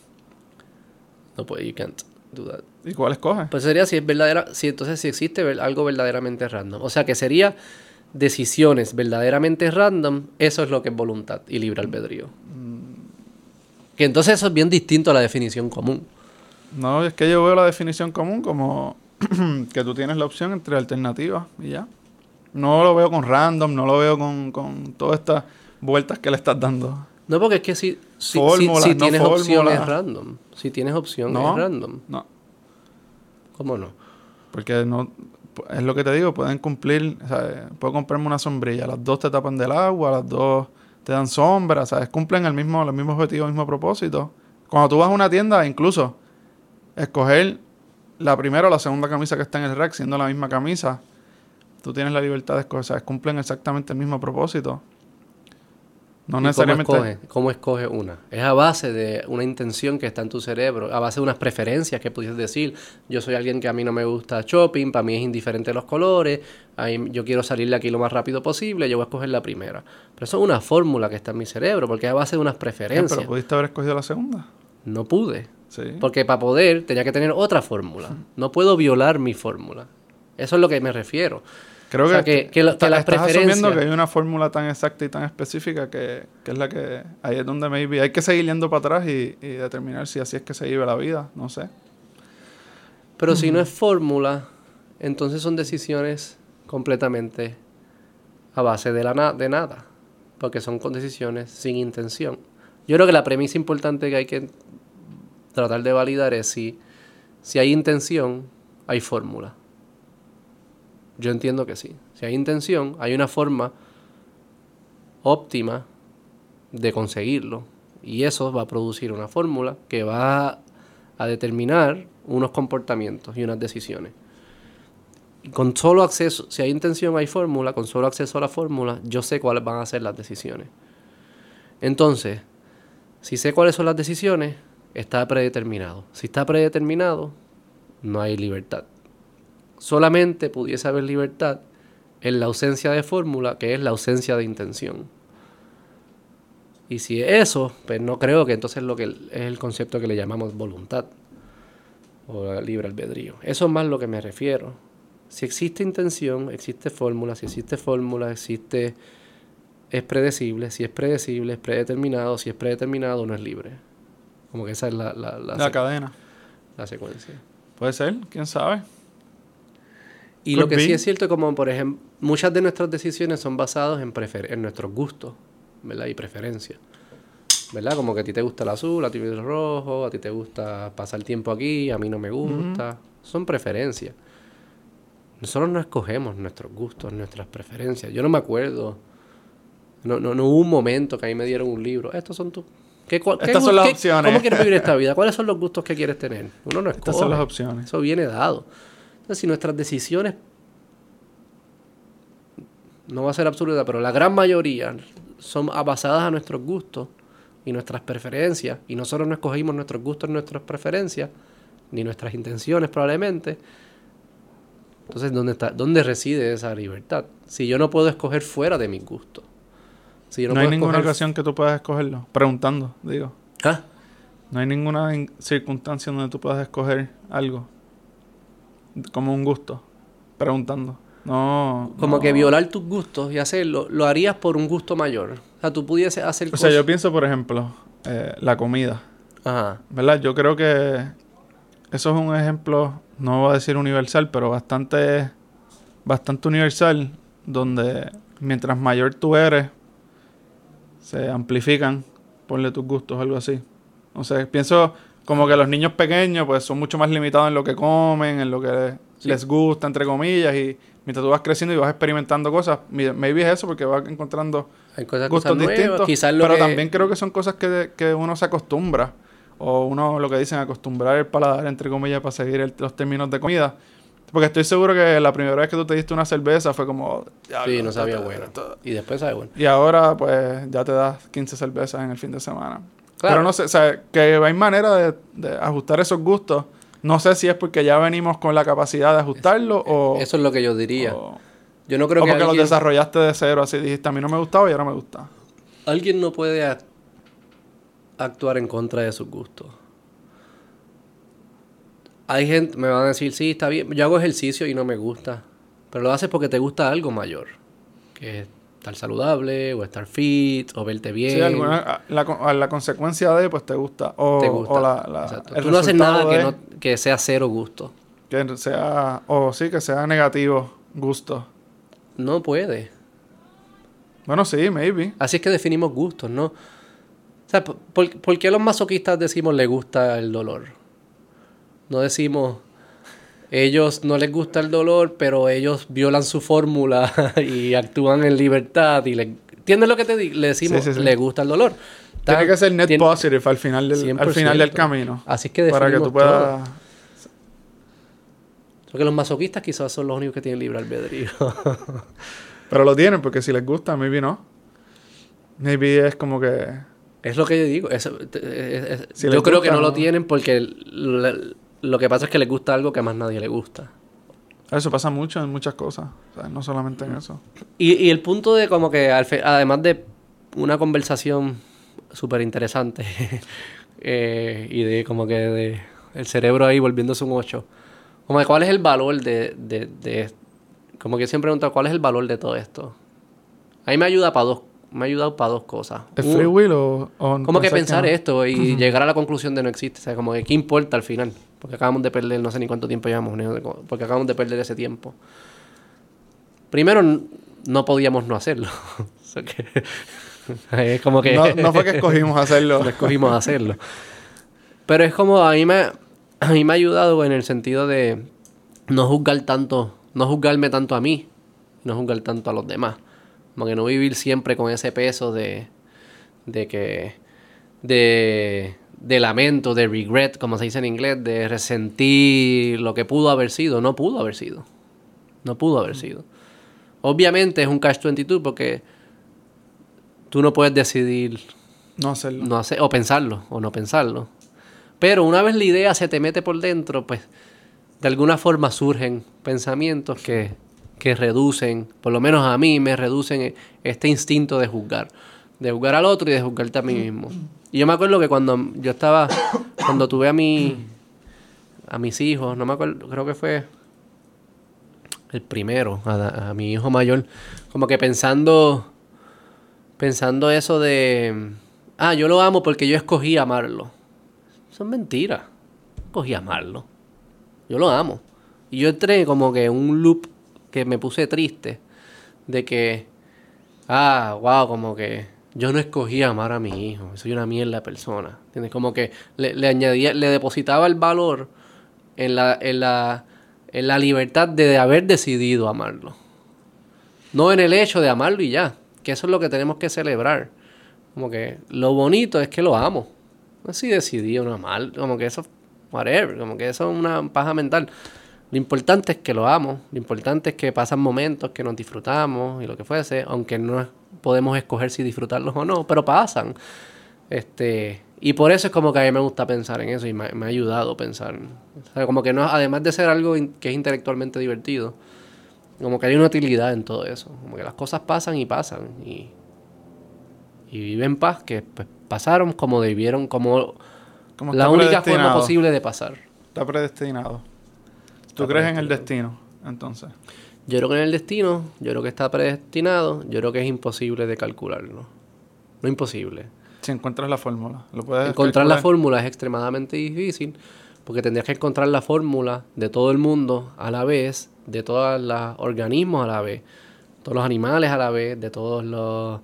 No puede, you can't do that. ¿Y cuál escoge? Pues sería si es verdadera, si entonces si existe algo verdaderamente random. O sea que sería decisiones verdaderamente random, eso es lo que es voluntad y libre albedrío. Mm. Que entonces eso es bien distinto a la definición común. No, es que yo veo la definición común como que tú tienes la opción entre alternativas y ya. No lo veo con random, no lo veo con, con todas estas vueltas que le estás dando. No, porque es que si, si, si, tienes opciones random. Si tienes opción no, es random. No. ¿Cómo no? Porque no es lo que te digo, pueden cumplir, puedo comprarme una sombrilla, las dos te tapan del agua, las dos te dan sombra, ¿sabes? Cumplen el mismo, el mismo objetivo, el mismo propósito. Cuando tú vas a una tienda, incluso, escoger la primera o la segunda camisa que está en el rack, siendo la misma camisa, tú tienes la libertad de escoger. O sea, cumplen exactamente el mismo propósito. No necesariamente. Cómo escoge? ¿Cómo escoge una? Es a base de una intención que está en tu cerebro, a base de unas preferencias que pudieses decir. Yo soy alguien que a mí no me gusta shopping, para mí es indiferente los colores, yo quiero salir de aquí lo más rápido posible, yo voy a escoger la primera. Pero eso es una fórmula que está en mi cerebro, porque es a base de unas preferencias. ¿Pero pudiste haber escogido la segunda? No pude. Porque para poder tenía que tener otra fórmula. No puedo violar mi fórmula. Eso es lo que me refiero. Creo que, que, estás asumiendo que hay una fórmula tan exacta y tan específica que, que, es la que ahí es donde maybe hay que seguir yendo para atrás y, y determinar si así es que se vive la vida, no sé. Pero si no es fórmula, entonces son decisiones completamente a base de, la de nada, porque son decisiones sin intención. Yo creo que la premisa importante que hay que tratar de validar es si, si hay intención, hay fórmula. Yo entiendo que sí. Si hay intención, hay una forma óptima de conseguirlo. Y eso va a producir una fórmula que va a determinar unos comportamientos y unas decisiones. con solo acceso, si hay intención, hay fórmula, con solo acceso a la fórmula, yo sé cuáles van a ser las decisiones. Entonces, si sé cuáles son las decisiones, está predeterminado. Si está predeterminado, no hay libertad solamente pudiese haber libertad en la ausencia de fórmula, que es la ausencia de intención. Y si es eso, pues no creo que entonces lo que es el concepto que le llamamos voluntad o libre albedrío. Eso es más lo que me refiero. Si existe intención, existe fórmula, si existe fórmula, existe es predecible, si es predecible, es predeterminado, si es predeterminado, no es libre. Como que esa es la, la, la cadena. La secuencia. Puede ser, quién sabe. Y lo que sí es cierto, como por ejemplo, muchas de nuestras decisiones son basadas en, en nuestros gustos, ¿verdad? Y preferencias. ¿Verdad? Como que a ti te gusta el azul, a ti el rojo, a ti te gusta pasar tiempo aquí, a mí no me gusta. Son preferencias. Nosotros no escogemos nuestros gustos, nuestras preferencias. Yo no me acuerdo. No, no, no hubo un momento que ahí me dieron un libro. Estos son tus. ¿Qué, Estas son las opciones. ¿Cómo quieres vivir esta vida? ¿Cuáles son los gustos que quieres tener? Uno no escoge. Estas son las opciones. Eso viene dado si nuestras decisiones, no va a ser absoluta, pero la gran mayoría son basadas a nuestros gustos y nuestras preferencias, y nosotros no escogimos nuestros gustos, nuestras preferencias, ni nuestras intenciones probablemente, entonces, ¿dónde, está, ¿dónde reside esa libertad? Si yo no puedo escoger fuera de mis gustos. Si no, hay ninguna ocasión que tú puedas escogerlo. Preguntando, digo. ¿Ah? No hay ninguna circunstancia donde tú puedas escoger algo como un gusto, preguntando. No. Como que violar tus gustos y hacerlo, lo harías por un gusto mayor. O sea, tú pudieses hacer. O sea, yo pienso, por ejemplo, eh, la comida. Ajá. ¿Verdad? Yo creo que eso es un ejemplo, no voy a decir universal, pero bastante, bastante universal, donde mientras mayor tú eres, se amplifican, ponle tus gustos, algo así. O sea, pienso como que los niños pequeños pues son mucho más limitados en lo que comen, en lo que les gusta, entre comillas, y mientras tú vas creciendo y vas experimentando cosas, maybe es eso porque vas encontrando gustos distintos, pero también creo que son cosas que, que, uno se acostumbra, o uno lo que dicen acostumbrar el paladar, entre comillas, para seguir los términos de comida. Porque estoy seguro que la primera vez que tú te diste una cerveza fue como... Sí, no sabía bueno. Y después sabe bueno. Y ahora pues ya te das 15 cervezas en el fin de semana. Pero no sé, o sea, que hay manera de, ajustar esos gustos. No sé si es porque ya venimos con la capacidad de ajustarlo o... Eso es lo que yo diría. yo no creo o que porque los desarrollaste de cero, así dijiste, a mí no me gustaba y ahora me gusta. Alguien no puede actuar en contra de sus gustos. Hay gente, me van a decir, sí, está bien, yo hago ejercicio y no me gusta. Pero lo haces porque te gusta algo mayor. Que estar saludable o estar fit o verte bien. Sí, alguna, la, la, consecuencia de, pues te gusta. O, te gusta. O la, la Tú no haces nada que, no, que sea cero gusto. Que sea, o sí, que sea negativo gusto. No puede. Bueno, sí, maybe. Así es que definimos gustos, ¿no? O sea, ¿por, ¿por qué los masoquistas decimos le gusta el dolor? No decimos ellos no les gusta el dolor, pero ellos violan su fórmula y actúan en libertad y le ¿Entiendes lo que te le decimos? Le gusta el dolor. Tiene que ser net positive al final del, al final del camino. Así que Para que tú puedas... Porque los masoquistas quizás son los únicos que tienen libre albedrío. pero lo tienen, porque si les gusta, maybe no. Maybe es como que... Es lo que yo digo. yo creo que no, lo tienen porque lo que pasa es que le gusta algo que a más nadie le gusta. Eso pasa mucho en muchas cosas, no solamente en eso. Y, el punto de como que, además de una conversación súper interesante eh, y de como que de el cerebro ahí volviéndose un 8, como de cuál es el valor de, de, como que siempre he preguntado, ¿cuál es el valor de todo esto? A mí me ayuda para dos, me ha ayudado para dos cosas. ¿El free will o...? como que pensar esto y llegar a la conclusión de no existe. O sea, como que ¿qué importa al final? Porque acabamos de perder, no sé ni cuánto tiempo llevamos, porque acabamos de perder ese tiempo. Primero, no podíamos no hacerlo. es como que... No, fue que escogimos hacerlo. no escogimos hacerlo. Pero es como, a mí, me, a mí me ha ayudado en el sentido de no juzgar tanto, no juzgarme tanto a mí, no juzgar tanto a los demás. Como que no vivir siempre con ese peso de, de que, de, de lamento, de regret, como se dice en inglés, de resentir lo que pudo haber sido. No pudo haber sido. No pudo haber sido. Obviamente es un catch 22 porque tú no puedes decidir no hacerlo. No hacer, o pensarlo o no pensarlo. Pero una vez la idea se te mete por dentro, pues de alguna forma surgen pensamientos que, que reducen, por lo menos a mí me reducen este instinto de juzgar, de juzgar al otro y de juzgarte a mí mismo. Y yo me acuerdo que cuando yo estaba, cuando tuve a mi, a mis hijos, no me acuerdo, creo que fue el primero, a, mi hijo mayor, como que pensando, pensando eso de, ah, yo lo amo porque yo escogí amarlo. Eso es mentira. Escogí amarlo. Yo lo amo. Y yo entré como que en un loop que me puse triste de que, ah, wow, como que yo no escogí amar a mi hijo. Soy una mierda persona. ¿Entiendes? Como que le, le añadía, le depositaba el valor en la, en la en la libertad de haber decidido amarlo. No en el hecho de amarlo y ya. Que eso es lo que tenemos que celebrar. Como que lo bonito es que lo amo. Si decidí o no amar. Como que eso, whatever. Como que eso es una paja mental. Lo importante es que lo amo. Lo importante es que pasan momentos que nos disfrutamos y lo que fuese. Aunque no podemos escoger si disfrutarlos o no. Pero pasan. Este, y por eso es como que a mí me gusta pensar en eso y me, ha ayudado a pensar. como que no, además de ser algo que es intelectualmente divertido, como que hay una utilidad en todo eso. Como que las cosas pasan y pasan. Y, y viven paz, que pues, pasaron como debieron, como, la única forma posible de pasar. Está predestinado. ¿Tú crees en el destino, entonces? Yo creo que en el destino, yo creo que está predestinado, yo creo que es imposible de calcularlo. No imposible si encuentras la fórmula. ¿Lo puedes encontrar la fórmula es extremadamente difícil porque tendrías que encontrar la fórmula de todo el mundo a la vez, de todos los organismos a la vez, todos los animales a la vez, de todos los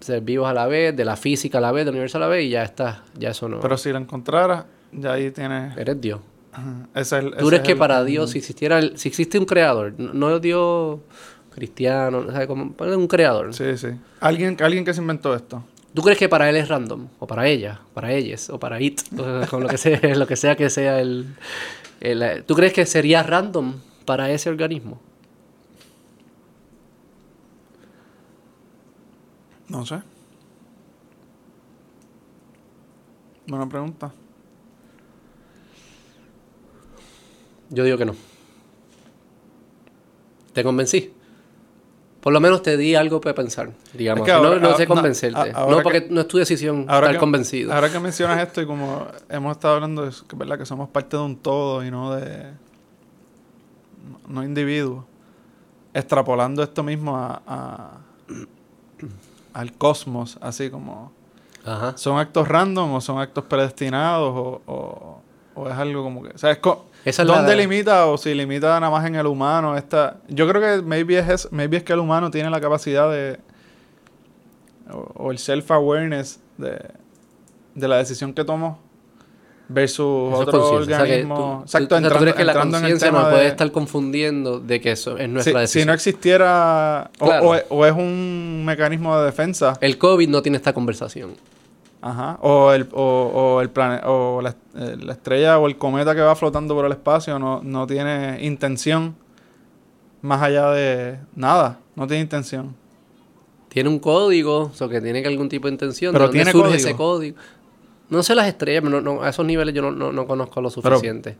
seres vivos a la vez, de la física a la vez, del universo a la vez y ya está, ya eso no. Pero si la encontraras, ya ahí tienes... Eres Dios. Tú crees que para Dios, si existiera, si existe un creador, no, Dios cristiano, o sea, como un creador. Sí, sí. Alguien, alguien que se inventó esto. ¿Tú crees que para él es random? O para ella, para ellas, o para it, con lo que sea, lo que sea que sea el, ¿Tú crees que sería random para ese organismo? No sé. Buena pregunta. Yo digo que no. ¿Te convencí? Por lo menos te di algo para pensar, digamos. no, sé convencerte. No, porque no es tu decisión estar convencido. Ahora que mencionas esto y como hemos estado hablando, de ¿verdad? que somos parte de un todo y no de... No individuos. Extrapolando esto mismo a, al cosmos, así como... ¿Son actos random o son actos predestinados o, o, es algo como que... O sea, es ¿Dónde limita o si limita nada más en el humano? Esta, yo creo que maybe es, maybe es que el humano tiene la capacidad de... O, el self-awareness de, de la decisión que tomó versus otro organismo. Exacto, entrando, tú crees que la conciencia no puede estar confundiendo de que eso es nuestra decisión. Si no existiera... o es un mecanismo de defensa. El COVID no tiene esta conversación. Ajá. O el, o, o el o eh, la, estrella o el cometa que va flotando por el espacio no, no tiene intención más allá de nada. No tiene intención. Tiene un código, o que tiene que algún tipo de intención. Pero tiene surge ese código. No sé las estrellas, no, a esos niveles yo no, no, conozco lo suficiente.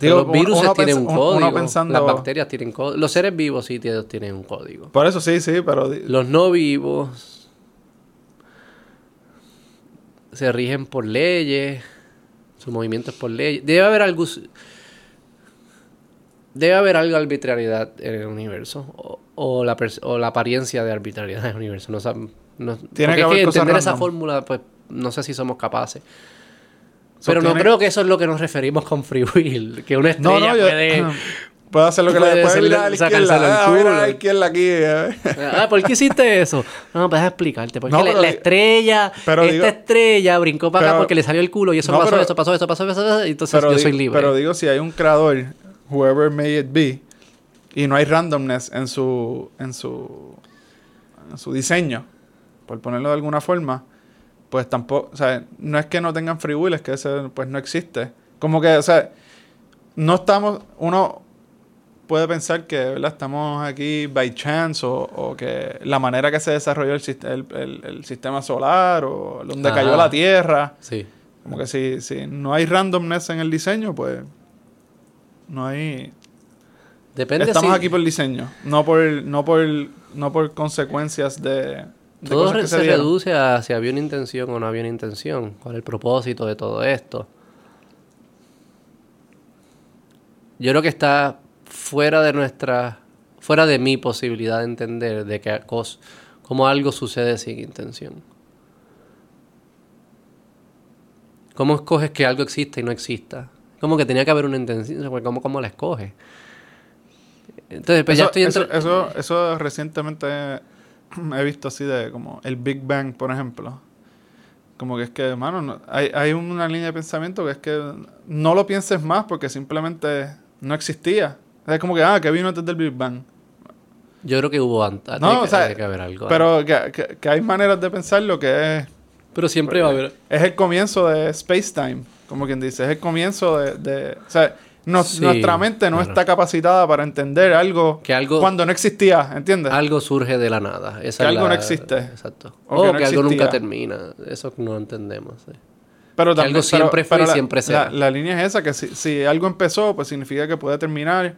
los virus tienen un código, las bacterias tienen código, los seres vivos sí tienen un código. Por eso sí, sí, pero... Los no vivos se rigen por leyes, su movimiento es por leyes. Debe haber algo... debe haber algo de arbitrariedad en el universo. O, la, o la apariencia de arbitrariedad en el universo. No, no, Tiene que, es que entender esa fórmula, pues no sé si somos capaces. Pero no creo que eso es lo que nos referimos con free will. Que una estrella puede, Puedo hacer lo que le puede mirar a la izquierda. Ah, a la izquierda aquí. ah, ¿por qué hiciste eso? No, pues explicarte. Porque la, estrella, esta estrella brincó para acá porque le salió el culo y eso pasó, eso pasó, eso pasó, eso pasó, y entonces yo soy libre. Pero digo, si hay un creador, whoever may it be, y no hay randomness en su, en su, en su diseño, por ponerlo de alguna forma, pues tampoco, o sea, no es que no tengan free will, es que ese pues no existe. Como que, o sea, no estamos, uno, puede pensar que ¿verdad? estamos aquí by chance o, que la manera que se desarrolló el, el, sistema solar o donde cayó la Tierra. Sí. Como que si, si no hay randomness en el diseño, pues no hay... Depende Estamos aquí por el diseño, no por, no por, no por consecuencias de... todo se, se reduce a si había una intención o no había una intención. ¿Cuál es el propósito de todo esto? Yo creo que está fuera de nuestra, fuera de mi posibilidad de entender de que cómo algo sucede sin intención. ¿Cómo escoges que algo exista y no exista? Como que tenía que haber una intención, ¿cómo, cómo la escoges? Entonces, pues ya estoy eso, eso, eso, recientemente he visto así de como el Big Bang, por ejemplo. Como que es que, hermano, hay, hay una línea de pensamiento que es que no lo pienses más porque simplemente no existía. Es como que, ah, que vino antes del Big Bang. Yo creo que hubo antes. No, o sea, que haber algo. Pero que, que, hay maneras de pensarlo que es. Pero siempre va a haber. Es el comienzo de space-time, como quien dice. Es el comienzo de. de o sea, nuestra mente no está capacitada para entender algo, que algo cuando no existía, ¿entiendes? Algo surge de la nada. que algo no existe. Exacto. O, que, algo nunca termina. Eso no entendemos. Pero también, algo siempre fue y siempre será. La, la, línea es esa, que si, si algo empezó, pues significa que puede terminar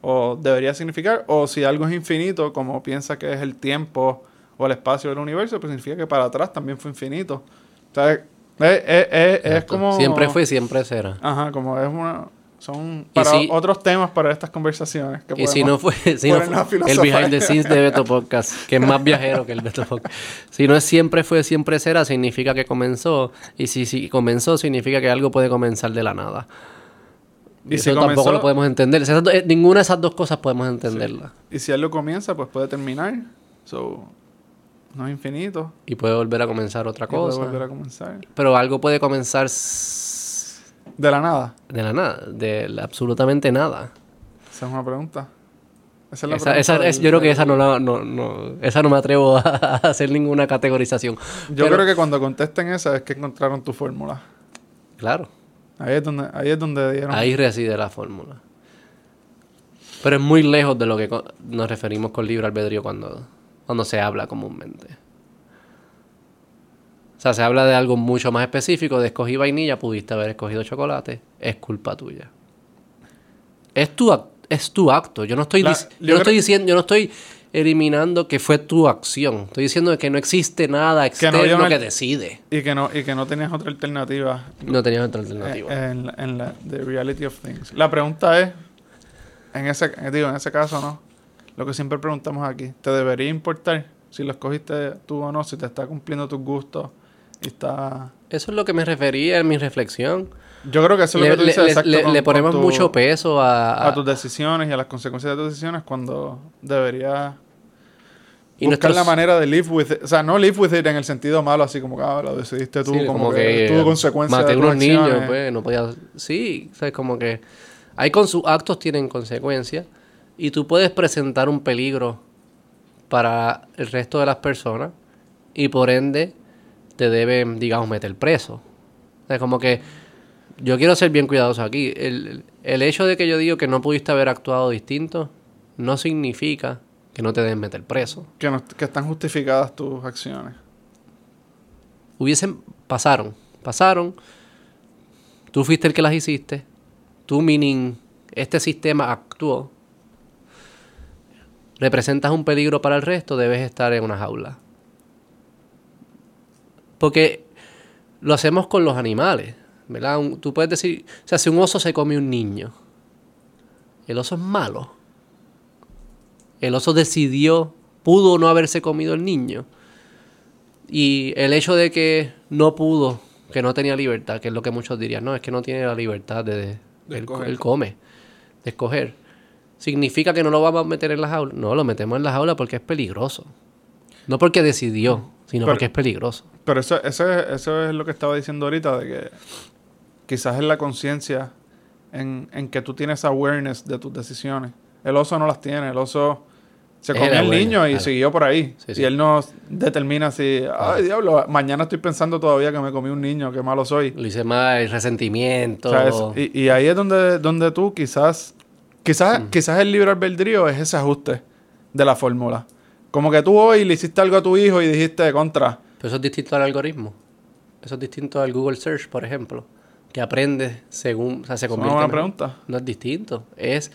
o debería significar, o si algo es infinito, como piensa que es el tiempo o el espacio del universo, pues significa que para atrás también fue infinito. O sea, es, como... Siempre fue y siempre será. Ajá, como es una... Son para otros temas para estas conversaciones. y si no fue, si no fue el behind the scenes de Beto Podcast, que es más viajero que el Beto Podcast. Si no es siempre fue, siempre será, significa que comenzó. Y si, si comenzó, significa que algo puede comenzar de la nada. Y Eso tampoco lo podemos entender. Eh, ninguna de esas dos cosas podemos entenderla. Y si algo comienza, pues puede terminar. So, no es infinito. Y puede volver a comenzar otra cosa. Puede volver a comenzar. Pero algo puede comenzar. De la nada. De la nada. De absolutamente nada. Esa es una pregunta. Esa es la pregunta yo creo que esa no, la, no, no, esa no me atrevo a hacer ninguna categorización. Yo creo que cuando contesten esa es que encontraron tu fórmula. Claro. Ahí es donde, ahí es donde dieron. Ahí reside la fórmula. Pero es muy lejos de lo que nos referimos con libre albedrío cuando, cuando se habla comúnmente. O sea, se habla de algo mucho más específico, de escogí vainilla, pudiste haber escogido chocolate, es culpa tuya. Es tu, es tu acto. Yo no estoy, yo no estoy diciendo, yo no estoy eliminando que fue tu acción. Estoy diciendo que no existe nada externo que, decide. Y que no y que no tenías otra alternativa. No tenías otra alternativa. En, en la the reality of things. La pregunta es, en ese, digo, en ese caso no, lo que siempre preguntamos aquí, ¿te debería importar si lo escogiste tú o no, si te está cumpliendo tus gustos y está... Eso es lo que me refería en mi reflexión. Yo creo que eso es lo que tú dices le, exacto le, ponemos mucho peso a, a, tus decisiones y a las consecuencias de tus decisiones cuando debería y buscar la manera de live with it. O sea, no live with it en el sentido malo, así como que ah, lo decidiste tú, como, que, tuvo consecuencias. Maté unos niños, pues, no podía. Sí, o sea, como que. Hay con sus actos tienen consecuencias y tú puedes presentar un peligro para el resto de las personas y por ende te deben, digamos, meter preso. O sea, como que yo quiero ser bien cuidadoso aquí. El, el hecho de que yo digo que no pudiste haber actuado distinto no significa que no te deben meter preso. Que, que están justificadas tus acciones. Hubiesen, pasaron, pasaron. Tú fuiste el que las hiciste. Tú, meaning, este sistema actuó. Representas un peligro para el resto, debes estar en una jaula. Porque lo hacemos con los animales. ¿Verdad? tú puedes decir, o sea, si un oso se come un niño el oso es malo. El oso decidió, pudo no haberse comido el niño. Y el hecho de que no pudo, que no tenía libertad, que es lo que muchos dirían, no, es que no tiene la libertad de, de, él, come, de escoger. ¿Significa que no lo vamos a meter en la jaula? No, lo metemos en la jaula porque es peligroso. No porque decidió, sino porque es peligroso. Pero eso, eso, eso es lo que estaba diciendo ahorita, de que quizás es la conciencia en, en, que tú tienes awareness de tus decisiones. El oso no las tiene, el oso se comió el niño y siguió por ahí. Y él no determina si, ay diablo, mañana estoy pensando todavía que me comí un niño, qué malo soy. Lo hice mal, el resentimiento. y, y, ahí es donde, donde tú quizás, quizás, mm. quizás el libre albedrío es ese ajuste de la fórmula. Como que tú hoy le hiciste algo a tu hijo y dijiste contra. Pero eso es distinto al algoritmo. Eso es distinto al Google Search, por ejemplo. Que aprende según, o sea, se convierte. ¿Es una pregunta? No es distinto. Es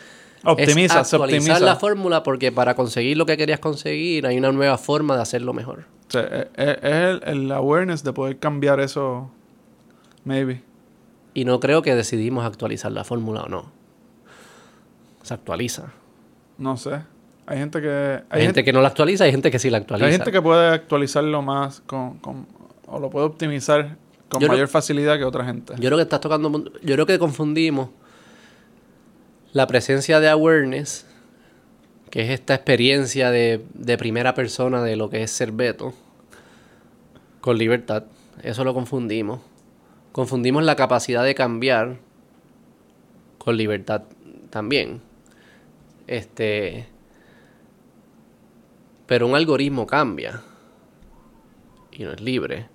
Optimiza, es actualizar la fórmula porque para conseguir lo que querías conseguir hay una nueva forma de hacerlo mejor. O e, e, es, el, awareness de poder cambiar eso, maybe. Y no creo que decidimos actualizar la fórmula o no. Se actualiza. No sé. Hay gente que... Hay, gente, que no la actualiza, hay gente que sí la actualiza. Hay gente que puede actualizarlo más con, con o lo puede optimizar con mayor facilidad que otra gente. Yo creo que estás tocando... Yo creo que confundimos la presencia de awareness, que es esta experiencia de, primera persona de lo que es ser Beto, con libertad. Eso lo confundimos. Confundimos la capacidad de cambiar con libertad también. Este. Pero un algoritmo cambia. Y no es libre.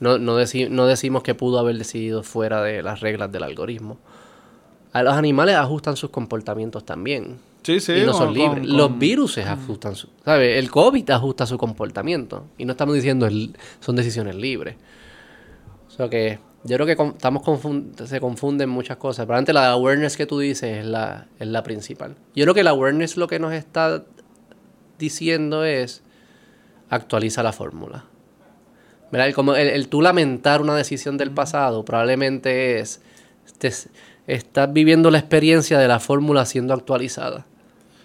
No, no, no decimos que pudo haber decidido fuera de las reglas del algoritmo los animales ajustan sus comportamientos también. Sí, sí. Y no son libres. Los virus ajustan su... ¿Sabes? El COVID ajusta su comportamiento. Y no estamos diciendo el, son decisiones libres. O sea que yo creo que estamos se confunden muchas cosas. Pero antes la awareness que tú dices es la, es la principal. Yo creo que la awareness lo que nos está diciendo es actualiza la fórmula. El, como el, tú lamentar una decisión del pasado probablemente es estás viviendo la experiencia de la fórmula siendo actualizada.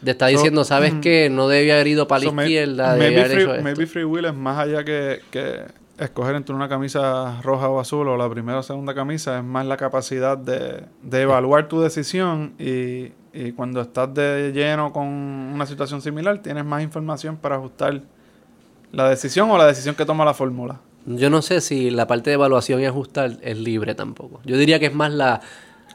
Te está diciendo, ¿sabes mm, qué? No debía haber ido para la izquierda. Maybe, free, maybe free will es más allá que, que, escoger entre una camisa roja o azul o la primera o segunda camisa, es más la capacidad de, de evaluar tu decisión y, y, cuando estás de lleno con una situación similar, tienes más información para ajustar la decisión o la decisión que toma la fórmula. Yo no sé si la parte de evaluación y ajustar es libre tampoco. Yo diría que es más la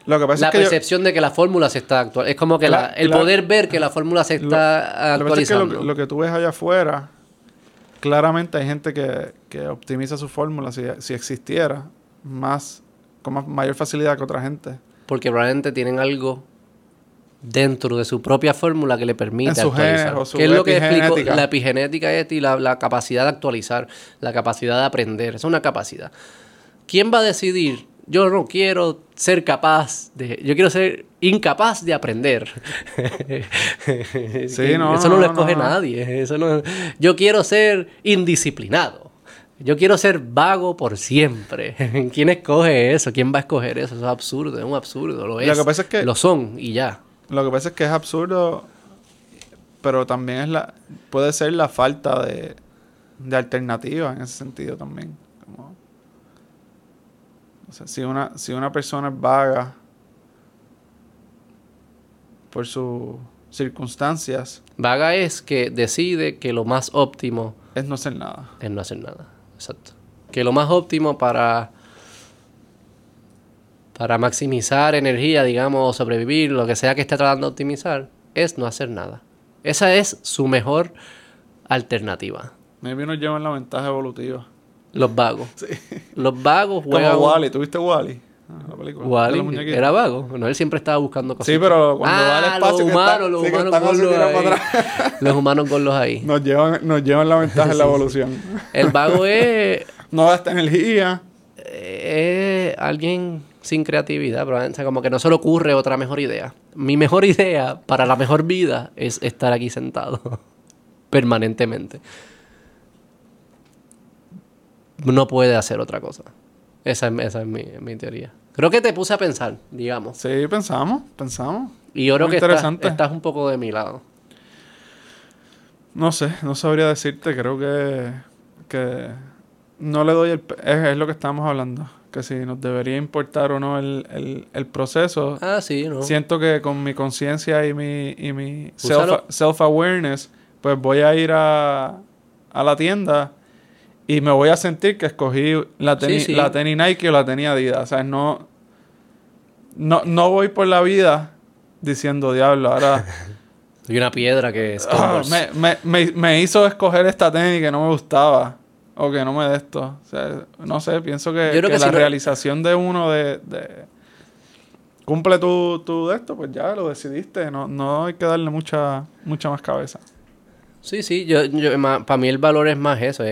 la percepción de que la fórmula se está actualizando. Es como que el poder ver que la fórmula se está actualizando. Lo que, lo, que tú ves allá afuera, claramente hay gente que, optimiza su fórmula si, si, existiera más con mayor facilidad que otra gente. Porque probablemente tienen algo dentro de su propia fórmula que le permite actualizar. ¿Qué es lo que explico? La epigenética es y la, la capacidad de actualizar, la capacidad de aprender. Es una capacidad. ¿Quién va a decidir yo no quiero ser capaz de. Yo quiero ser incapaz de aprender. sí, no, eso no, lo escoge nadie. Eso no, yo quiero ser indisciplinado. Yo quiero ser vago por siempre. ¿Quién escoge eso? ¿Quién va a escoger eso? Eso es absurdo, es un absurdo. Lo, es, lo que pasa es que. Lo son y ya. Lo que pasa es que es absurdo, pero también es la. Puede ser la falta de, de alternativa en ese sentido también si una, si una persona es vaga por sus circunstancias. Vaga es que decide que lo más óptimo es no hacer nada. Es no hacer nada, exacto. Que lo más óptimo para para maximizar energía, digamos, o sobrevivir, lo que sea que esté tratando de optimizar, es no hacer nada. Esa es su mejor alternativa. Maybe nos llevan la ventaja evolutiva. Los vagos. Sí. Los vagos juegan. Como Wally, ¿tuviste Wally? Ah, la película. Wally era vago. No, él siempre estaba buscando cosas. Sí, pero cuando va al ah, espacio. Los humanos, los humanos gordos ahí. los humanos gordos ahí. Nos llevan, nos llevan la ventaja en la evolución. El vago es. no gasta energía. Es alguien sin creatividad, probablemente. como que no se le ocurre otra mejor idea. Mi mejor idea para la mejor vida es estar aquí sentado. Permanentemente no puede hacer otra cosa. Esa, es mi, teoría. Creo que te puse a pensar, digamos. Sí, pensamos, pensamos. Y yo creo que estás, estás un poco de mi lado. No sé, no sabría decirte. Creo que, que no le doy el... Es, lo que estamos hablando. Que si nos debería importar o no el, el, proceso. Ah, sí, ¿no? Siento que con mi conciencia y mi, y mi self-awareness, pues voy a ir a, a la tienda y me voy a sentir que escogí la tenis, la tenis Nike o la tenis Adidas. O sea, no, no, no voy por la vida diciendo, diablo, ahora... Y una piedra que es ah, me, me, me, hizo escoger esta tenis que no me gustaba. O que no me de esto. O sea, no sé, pienso que, la realización de uno de, de cumple tu, tu, de esto, pues ya lo decidiste. No, no hay que darle mucha, mucha más cabeza. Sí, sí, yo, yo para mí el valor es más eso,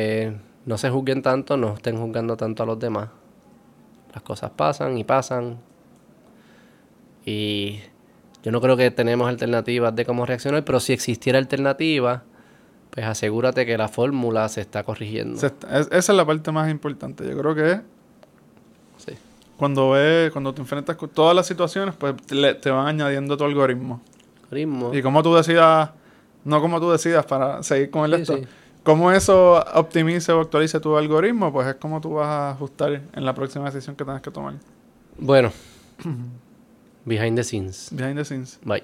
no se juzguen tanto, no estén juzgando tanto a los demás. Las cosas pasan y pasan. Y yo no creo que tenemos alternativas de cómo reaccionar, pero si existiera alternativa, pues asegúrate que la fórmula se está corrigiendo. esa es la parte más importante. Yo creo que sí. cuando ves, cuando te enfrentas con todas las situaciones, pues te van añadiendo tu algoritmo. algoritmo. Y como tú decidas, no como tú decidas para seguir con el esto. Cómo eso optimice o actualice tu algoritmo, pues es como tú vas a ajustar en la próxima decisión que tengas que tomar. Bueno. Behind the scenes. Behind the scenes. Bye.